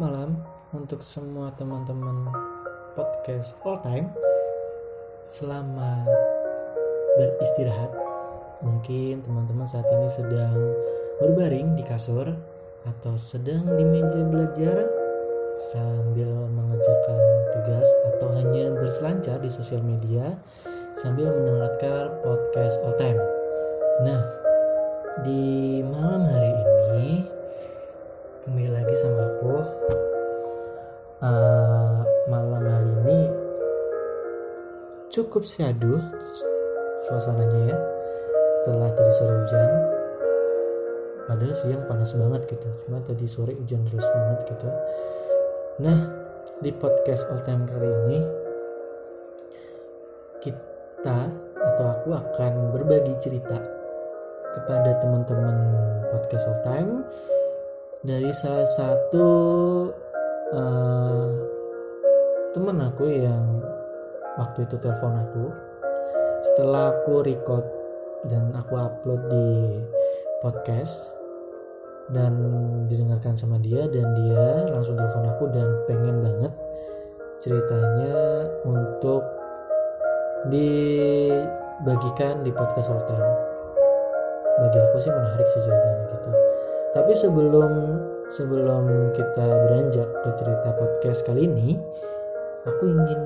Malam untuk semua teman-teman podcast all time. Selamat beristirahat. Mungkin teman-teman saat ini sedang berbaring di kasur atau sedang di meja belajar sambil mengerjakan tugas atau hanya berselancar di sosial media sambil mendengarkan podcast all time. Nah, di cukup syadu suasananya ya setelah tadi sore hujan. Padahal siang panas banget gitu cuma tadi sore hujan terus banget gitu. Nah di podcast all time kali ini kita atau aku akan berbagi cerita kepada teman-teman podcast all time dari salah satu uh, teman aku yang waktu itu telepon aku. Setelah aku record dan aku upload di podcast dan didengarkan sama dia dan dia langsung telepon aku dan pengen banget ceritanya untuk dibagikan di podcast all bagi aku sih menarik sih ceritanya gitu. Tapi sebelum sebelum kita beranjak ke cerita podcast kali ini, aku ingin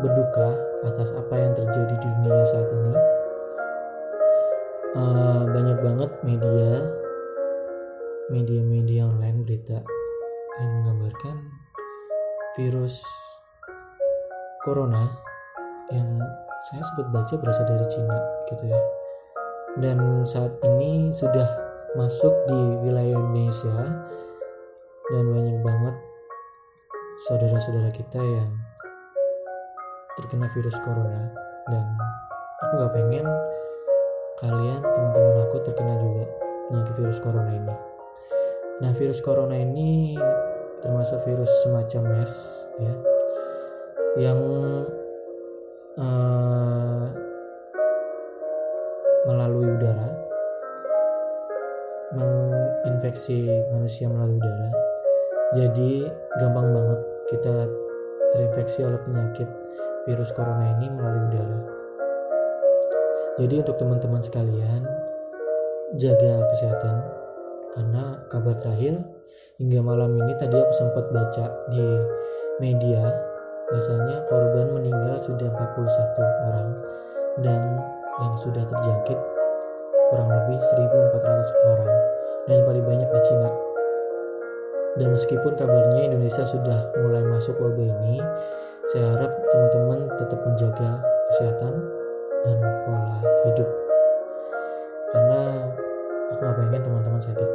berduka atas apa yang terjadi di dunia saat ini. Uh, banyak banget media, media-media online berita yang menggambarkan virus corona yang saya sempat baca berasal dari Cina gitu ya. Dan saat ini sudah masuk di wilayah Indonesia dan banyak banget saudara-saudara kita yang terkena virus corona. Dan aku gak pengen kalian teman-teman aku terkena juga penyakit virus corona ini. Nah virus corona ini termasuk virus semacam MERS ya yang uh, melalui udara menginfeksi manusia melalui udara. Jadi gampang banget kita terinfeksi oleh penyakit virus corona ini melalui udara. Jadi untuk teman-teman sekalian jaga kesehatan karena kabar terakhir hingga malam ini tadi aku sempat baca di media bahasanya korban meninggal sudah 41 orang dan yang sudah terjangkit kurang lebih 1.400 orang dan yang paling banyak di Cina. Dan meskipun kabarnya Indonesia sudah mulai masuk wabah ini, saya harap teman-teman tetap menjaga kesehatan dan pola hidup. Karena aku gak pengen teman-teman sakit.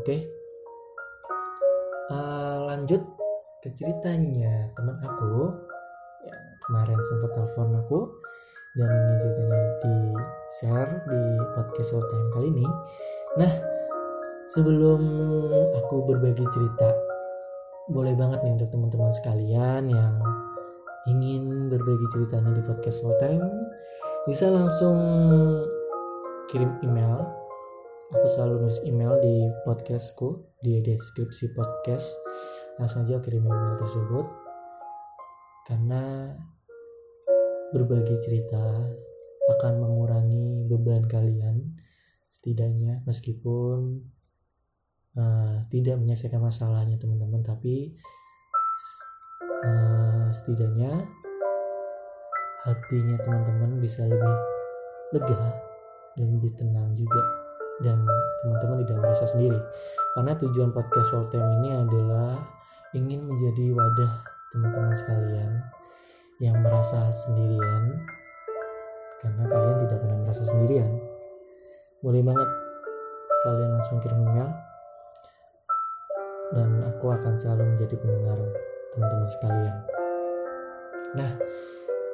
Oke? Okay? Uh, lanjut ke ceritanya teman aku yang kemarin sempat telepon aku dan ini ceritanya di share di podcast all time kali ini nah sebelum aku berbagi cerita boleh banget nih untuk teman-teman sekalian yang ingin berbagi ceritanya di podcast all time bisa langsung kirim email. Aku selalu nulis email di podcastku di deskripsi podcast. Langsung aja kirim email tersebut. Karena berbagi cerita akan mengurangi beban kalian setidaknya meskipun uh, tidak menyelesaikan masalahnya teman-teman. Tapi uh, setidaknya hatinya teman-teman bisa lebih lega dan lebih tenang juga. Dan teman-teman tidak merasa sendiri. Karena tujuan podcast Soul Time ini adalah ingin menjadi wadah teman-teman sekalian yang merasa sendirian. Karena kalian tidak pernah merasa sendirian. Boleh banget kalian langsung kirim email dan aku akan selalu menjadi pendengar teman-teman sekalian. Nah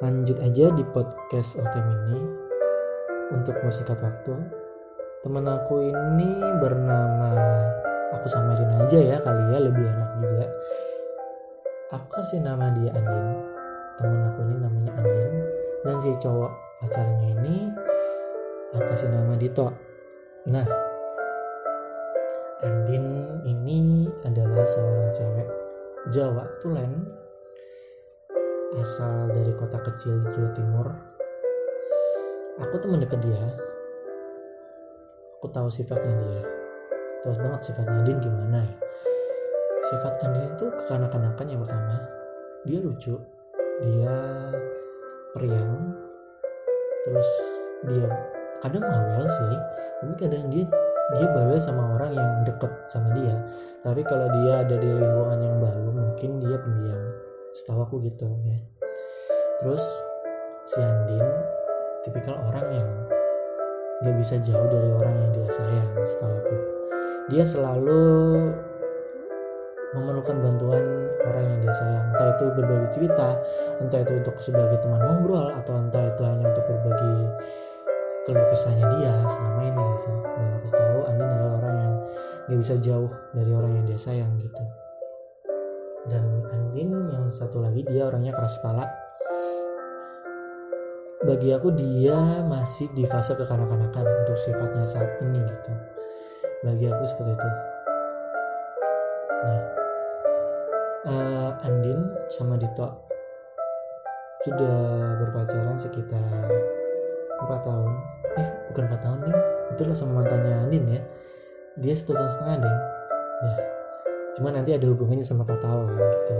lanjut aja di podcast OTM ini. Untuk persingkat waktu teman aku ini bernama aku samarin aja ya kali ya lebih enak juga. Aku kasih nama dia Andin. Temen aku ini namanya Andin. Dan si cowok pacarnya ini aku kasih nama Dito. Nah Andin ini adalah seorang cewek Jawa Tulen asal dari kota kecil di Jawa Timur. Aku teman dekat dia. Aku tahu sifatnya dia. Tahu banget sifatnya. Andin gimana ya? Sifat Andin itu kekanak-kanakan yang pertama. Dia lucu. Dia periang. Terus dia kadang bawel sih. Tapi kadang dia dia bawel sama orang yang deket sama dia. Tapi kalau dia ada di lingkungan yang baru mungkin dia pendiam. Setahu aku gitu ya. Terus si Andin tipikal orang yang gak bisa jauh dari orang yang dia sayang setahu aku. Dia selalu memerlukan bantuan orang yang dia sayang. Entah itu berbagi cerita entah itu untuk sebagai teman ngobrol atau entah itu hanya untuk berbagi keluh kesahnya dia selama ini gitu. Dan aku tahu Andin adalah orang yang gak bisa jauh dari orang yang dia sayang gitu. Dan Andin yang satu lagi dia orangnya keras kepala. Bagi aku dia masih di fase kekanak-kanakan untuk sifatnya saat ini gitu. Bagi aku seperti itu. Nah uh, Andin sama Dito sudah berpacaran sekitar empat tahun. Eh bukan empat tahun nih itulah sama mantannya Andin ya. Dia satu tahun setengah deh ya. Cuma nanti ada hubungannya sama empat tahun gitu.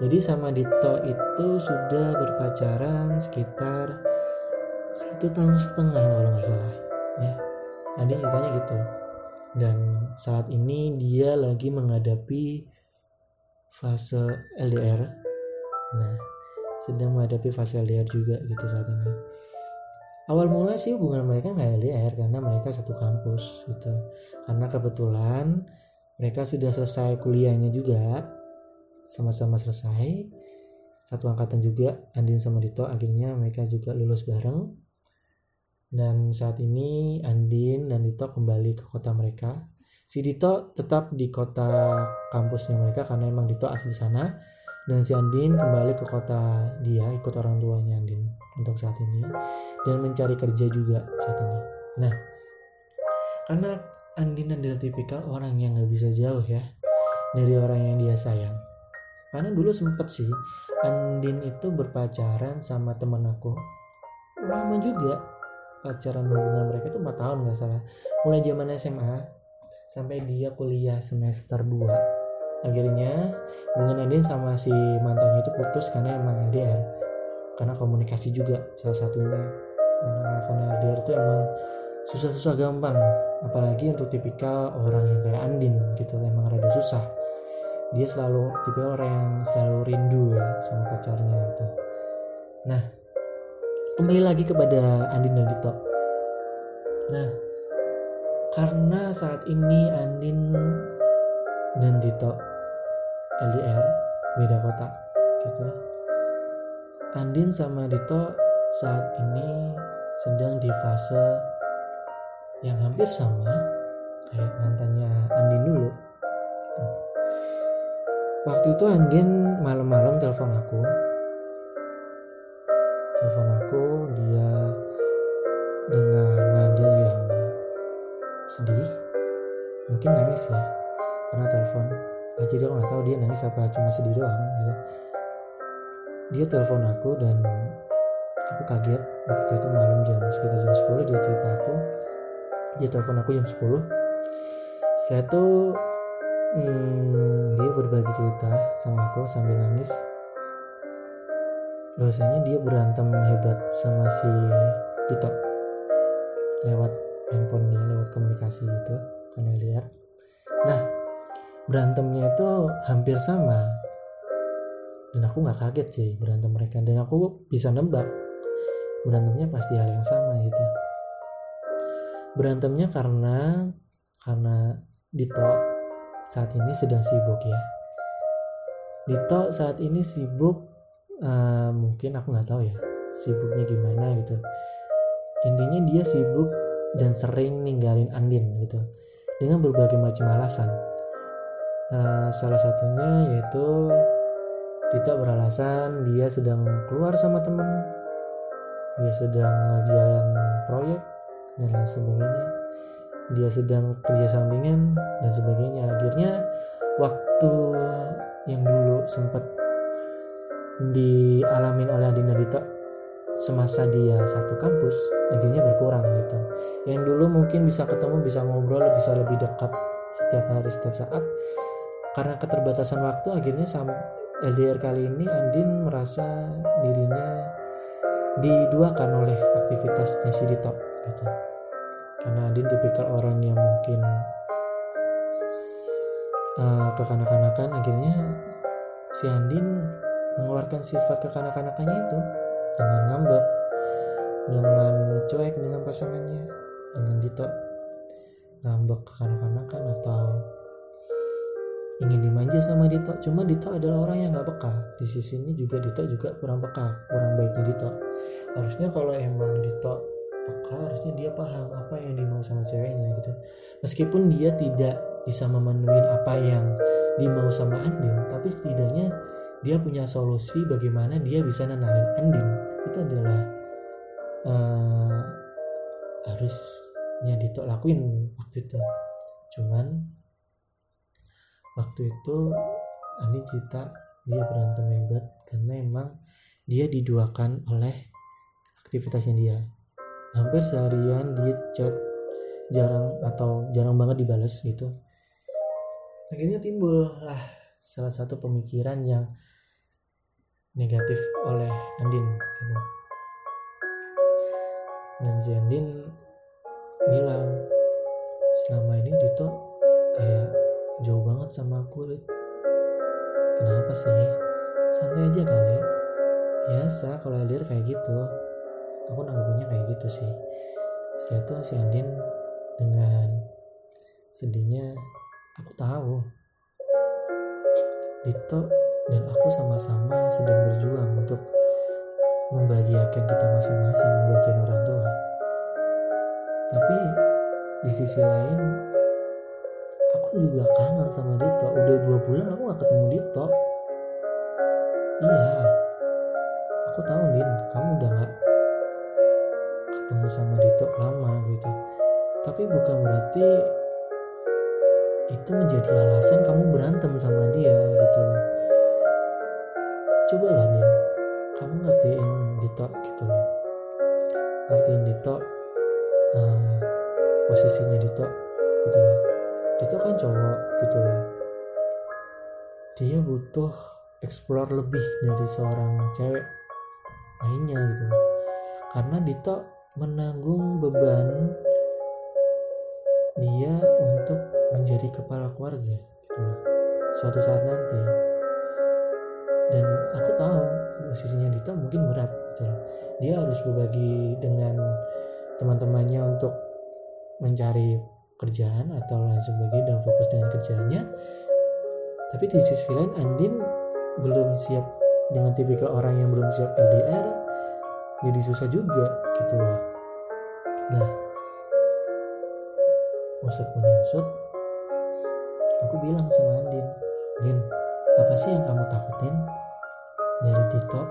Jadi sama Dito itu sudah berpacaran sekitar satu tahun setengah kalau nggak salah. Ya. Andin ceritanya gitu. Dan saat ini dia lagi menghadapi fase LDR nah sedang menghadapi fase LDR juga gitu saat ini awal mula sih hubungan mereka nggak LDR karena mereka satu kampus gitu. Karena kebetulan mereka sudah selesai kuliahnya juga sama-sama selesai. Satu angkatan juga Andin sama Dito akhirnya mereka juga lulus bareng. Dan saat ini Andin dan Dito kembali ke kota mereka. Si Dito tetap di kota kampusnya mereka karena emang Dito asli sana dan si Andin kembali ke kota dia ikut orang tuanya Andin untuk saat ini. Dan mencari kerja juga saat ini. Nah karena Andin adalah tipikal orang yang gak bisa jauh ya dari orang yang dia sayang. Karena dulu sempet sih Andin itu berpacaran sama temen aku. Lama juga pacaran hubungan mereka itu 4 tahun gak salah. Mulai zaman SMA sampai dia kuliah semester 2 akhirnya hubungan Andin sama si mantannya itu putus karena emang LDR karena komunikasi juga salah satunya. Karena, karena LDR itu emang susah-susah gampang apalagi untuk tipikal orang yang kayak Andin gitu emang rada susah. Dia selalu tipe orang yang selalu rindu ya sama pacarnya gitu. Nah kembali lagi kepada Andin dan Dito. Nah karena saat ini Andin dan Dito LDR beda kota gitu. Andin sama Dito saat ini sedang di fase yang hampir sama kayak mantannya Andin dulu gitu. waktu itu Andin malam-malam telepon aku. Telepon aku dia dengan nada yang sedih mungkin nangis ya karena telepon jadi aku nggak tahu dia nangis apa cuma sedih doang gitu. Dia telepon aku dan aku kaget. Waktu itu malam jam sekitar jam 10 dia cerita aku. Dia telepon aku jam 10 setelah itu hmm, dia berbagi cerita sama aku sambil nangis. Bahwasanya dia berantem hebat sama si Dito lewat handphonenya lewat komunikasi itu karena lihat nah berantemnya itu hampir sama. Dan aku nggak kaget sih berantem mereka. Dan aku bisa nembak berantemnya pasti hal yang sama gitu. Berantemnya karena karena Dito saat ini sedang sibuk ya. Dito saat ini sibuk uh, mungkin aku nggak tahu ya sibuknya gimana gitu. Intinya dia sibuk dan sering ninggalin Andin gitu dengan berbagai macam alasan Nah, salah satunya yaitu Dita beralasan dia sedang keluar sama temen, dia sedang ngerjain proyek dan lain sebagainya. dia sedang kerja sampingan dan sebagainya. Akhirnya waktu yang dulu sempat dialamin oleh Adina Dita semasa dia satu kampus akhirnya berkurang gitu. Yang dulu mungkin bisa ketemu bisa ngobrol bisa lebih dekat setiap hari setiap saat karena keterbatasan waktu akhirnya sama LDR kali ini Andin merasa dirinya diduakan oleh aktivitasnya si Dito gitu. Karena Andin tipikal orang yang mungkin uh, kekanak-kanakan akhirnya si Andin mengeluarkan sifat kekanak-kanakannya itu dengan ngambek dengan cuek dengan pasangannya dengan Dito ngambek kekanak-kanakan atau ingin dimanja sama Dito. Cuma Dito adalah orang yang nggak peka. Di sisi ini juga Dito juga kurang peka kurang baiknya Dito. Harusnya kalau emang Dito peka harusnya dia paham apa yang dimau sama ceweknya gitu. Meskipun dia tidak bisa memenuhi apa yang dimau sama Andin tapi setidaknya dia punya solusi bagaimana dia bisa nenangin Andin. Itu adalah uh, harusnya Dito lakuin waktu itu. Cuman waktu itu Andin cerita dia berantem hebat karena emang dia diduakan oleh aktivitasnya dia hampir seharian dia chat jarang atau jarang banget dibalas gitu akhirnya timbul lah salah satu pemikiran yang negatif oleh Andin gitu. dan si Andin bilang selama ini Dito kayak jauh banget sama aku Rit. kenapa sih? Santai aja kali. Biasa kalau LDR kayak gitu. Aku nanggapinnya kayak gitu sih. Setelah itu si Andin dengan sedihnya aku tahu. Dito dan aku sama-sama sedang berjuang untuk membahagiakan kita masing-masing, membahagiakan orang tua. Tapi di sisi lain, aku juga kangen sama Dito. Udah dua bulan aku gak ketemu Dito. Iya, aku tahu Din, kamu udah gak ketemu sama Dito lama gitu. Tapi bukan berarti itu menjadi alasan kamu berantem sama dia gitu loh coba lah nih kamu ngertiin Dito gitu loh ngertiin Dito uh, posisinya Dito gitu loh Dito kan cowok gitu loh dia butuh explore lebih dari seorang cewek lainnya gitu. Karena Dito menanggung beban dia untuk menjadi kepala keluarga gitu loh suatu saat nanti. Dan aku tahu posisinya Dita mungkin berat gitu loh dia harus berbagi dengan teman-temannya untuk mencari kerjaan atau lain sebagainya dan fokus dengan kerjanya tapi di sisi lain Andin belum siap dengan tipikal orang yang belum siap LDR jadi susah juga gitu loh. Nah usut menyusut aku bilang sama Andin Din apa sih yang kamu takutin? Dari Dito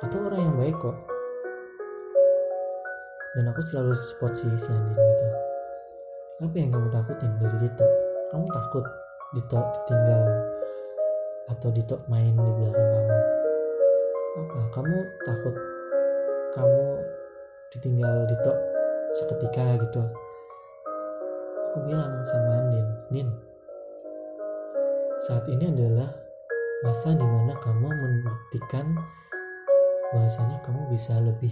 atau orang yang baik kok? Dan aku selalu support si, si Andin gitu apa yang kamu takutin dari Dito? Kamu takut Dito ditinggal atau Dito main di belakang kamu? Apa? Kamu takut kamu ditinggal Dito seketika gitu? Aku bilang sama Andin Din saat ini adalah masa di mana kamu membuktikan bahwasanya kamu bisa lebih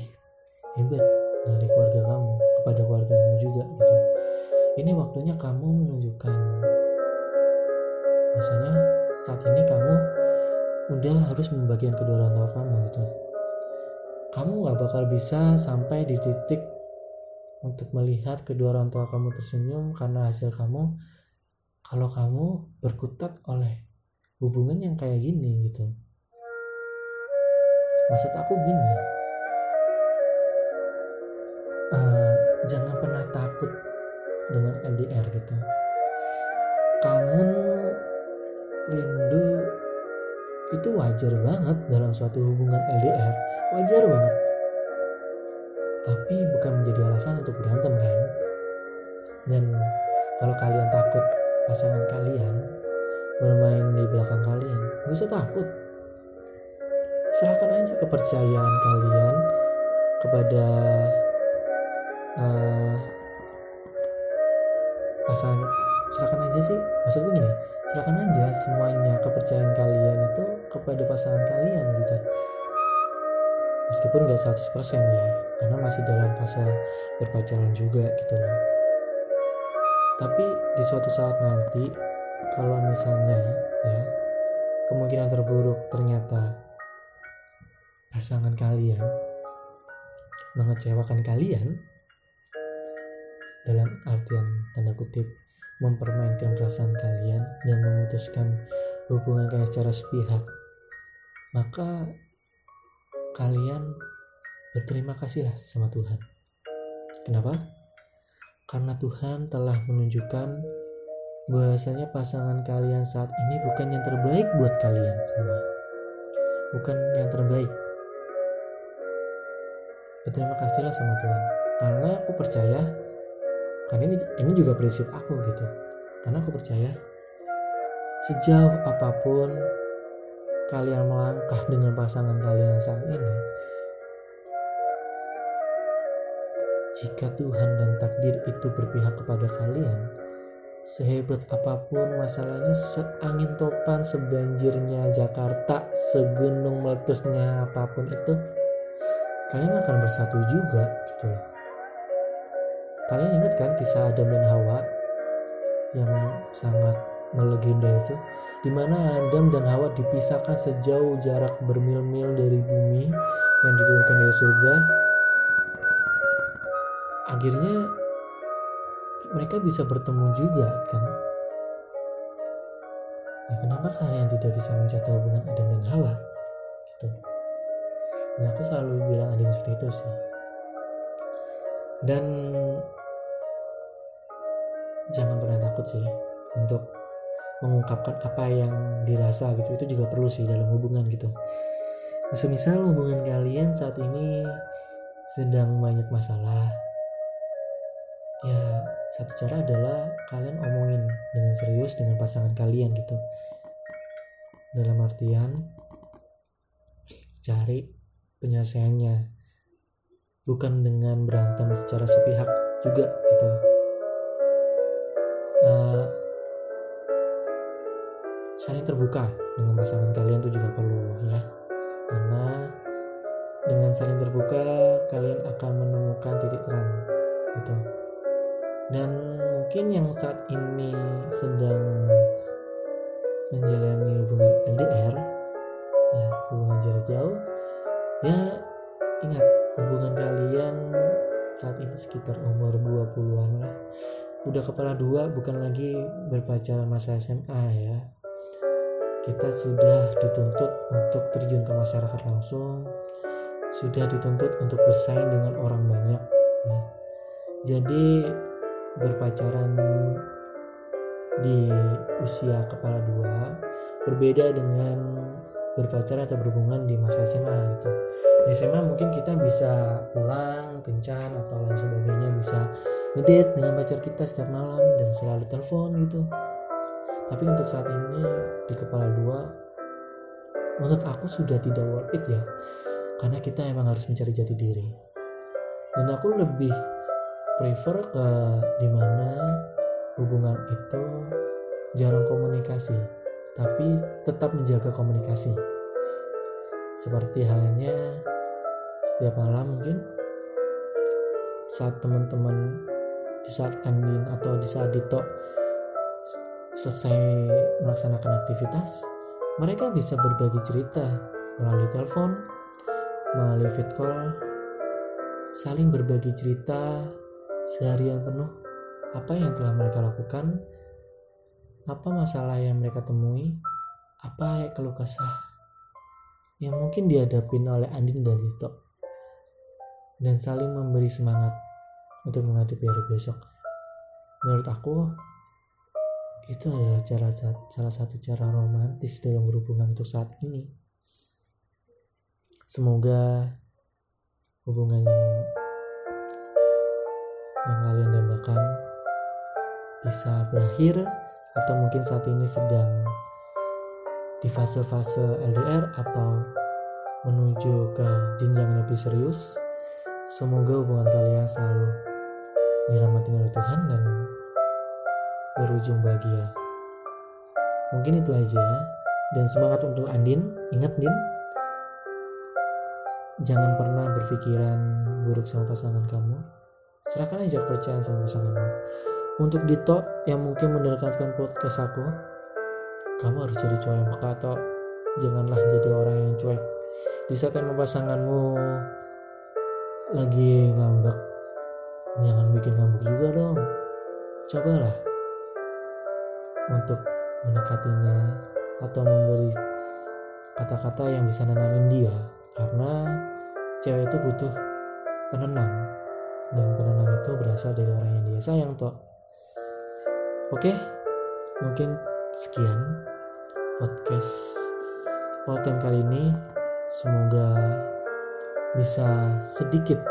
hebat dari keluarga kamu kepada keluarga kamu juga gitu ini waktunya kamu menunjukkan bahwasanya saat ini kamu udah harus membagian kedua orang tua kamu gitu. Kamu gak bakal bisa sampai di titik untuk melihat kedua orang tua kamu tersenyum karena hasil kamu kalau kamu berkutat oleh hubungan yang kayak gini gitu. Maksud aku gini uh, jangan dengan LDR gitu. Kangen rindu itu wajar banget dalam suatu hubungan LDR wajar banget. Tapi bukan menjadi alasan untuk berantem kan? Dan kalau kalian takut pasangan kalian bermain di belakang kalian gak usah takut. Serahkan aja kepercayaan kalian kepada uh, pasangan serahkan aja sih. Maksudku gini serahkan aja semuanya kepercayaan kalian itu kepada pasangan kalian gitu. Meskipun gak 100% ya karena masih dalam fase berpacaran juga gitu loh. Tapi di suatu saat nanti kalau misalnya ya kemungkinan terburuk ternyata pasangan kalian mengecewakan kalian dalam artian tanda kutip mempermainkan perasaan kalian dan memutuskan hubungan kalian secara sepihak maka kalian berterima kasihlah sama Tuhan. Kenapa? karena Tuhan telah menunjukkan bahwasanya pasangan kalian saat ini bukan yang terbaik buat kalian semua. Bukan yang terbaik. Berterima kasihlah sama Tuhan. Karena aku percaya karena ini ini juga prinsip aku gitu. Karena aku percaya sejauh apa pun kalian melangkah dengan pasangan kalian saat ini jika Tuhan dan takdir itu berpihak kepada kalian sehebat apa pun masalahnya seangin topan sebanjirnya Jakarta segunung meletusnya apa pun itu kalian akan bersatu juga gitu loh kalian ingat kan kisah Adam dan Hawa yang sangat melegenda itu? Di mana Adam dan Hawa dipisahkan sejauh jarak bermil-mil dari bumi yang diturunkan dari surga. Akhirnya mereka bisa bertemu juga kan? Ya kenapa kalian tidak bisa mencatat hubungan Adam dan Hawa? Gitu. Dan aku selalu bilang ada seperti itu sih dan jangan pernah takut sih untuk mengungkapkan apa yang dirasa gitu. Itu juga perlu sih dalam hubungan gitu. Semisal hubungan kalian saat ini sedang banyak masalah ya satu cara adalah kalian omongin dengan serius dengan pasangan kalian gitu. Dalam artian cari penyelesaiannya bukan dengan berantem secara sepihak juga gitu. Uh, saling terbuka dengan pasangan kalian itu juga perlu ya. Karena dengan saling terbuka kalian akan menemukan titik terang gitu. Dan mungkin yang saat ini sedang menjalani hubungan LDR ya hubungan jarak jauh ya ingat hubungan kalian saat ini sekitar umur 20-an lah. Udah kepala dua bukan lagi berpacaran masa SMA ya. Kita sudah dituntut untuk terjun ke masyarakat langsung. Sudah dituntut untuk bersaing dengan orang banyak ya. jadi berpacaran di usia kepala dua berbeda dengan berpacaran atau berhubungan di masa SMA gitu di SMA mungkin kita bisa pulang kencan atau lain sebagainya bisa ngedate dengan pacar kita setiap malam dan selalu telepon gitu. Tapi untuk saat ini di kepala dua menurut aku sudah tidak worth it ya. Karena kita emang harus mencari jati diri. Dan aku lebih prefer ke di mana hubungan itu jarang komunikasi tapi tetap menjaga komunikasi. Seperti halnya setiap malam mungkin. Saat teman-teman di saat Andin atau di saat Dito selesai melaksanakan aktivitas mereka bisa berbagi cerita melalui telepon melalui fit call saling berbagi cerita seharian penuh apa yang telah mereka lakukan, apa masalah yang mereka temui, apa keluh kesah yang mungkin dihadapin oleh Andin dan Dito dan saling memberi semangat untuk menghadapi hari besok. Menurut aku, itu adalah cara salah satu cara romantis dalam berhubungan untuk saat ini. Semoga hubungan yang yang kalian dambakan bisa berakhir atau mungkin saat ini sedang di fase-fase LDR atau menuju ke jenjang lebih serius semoga hubungan kalian selalu dirahmati oleh Tuhan dan berujung bahagia. Mungkin itu aja dan semangat untuk Andin. Ingat Din jangan pernah berpikiran buruk sama pasangan kamu. Serahkan aja kepercayaan sama pasanganmu untuk Dito yang mungkin mendengarkan podcast aku kamu harus jadi cowok yang peka atau janganlah jadi orang yang cuek. Di saat emang pasanganmu lagi ngambek. Jangan bikin ngambek juga dong. Cobalah untuk mendekatinya atau memberi kata-kata yang bisa nenangin dia. Karena cewek itu butuh penenang. Dan penenang itu berasal dari orang yang dia sayang toh. Oke mungkin sekian podcast time kali ini. Semoga bisa sedikit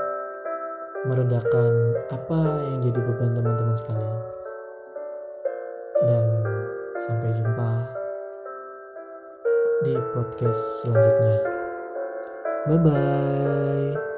meredakan apa yang jadi beban teman-teman sekalian. Dan sampai jumpa di podcast selanjutnya. Bye bye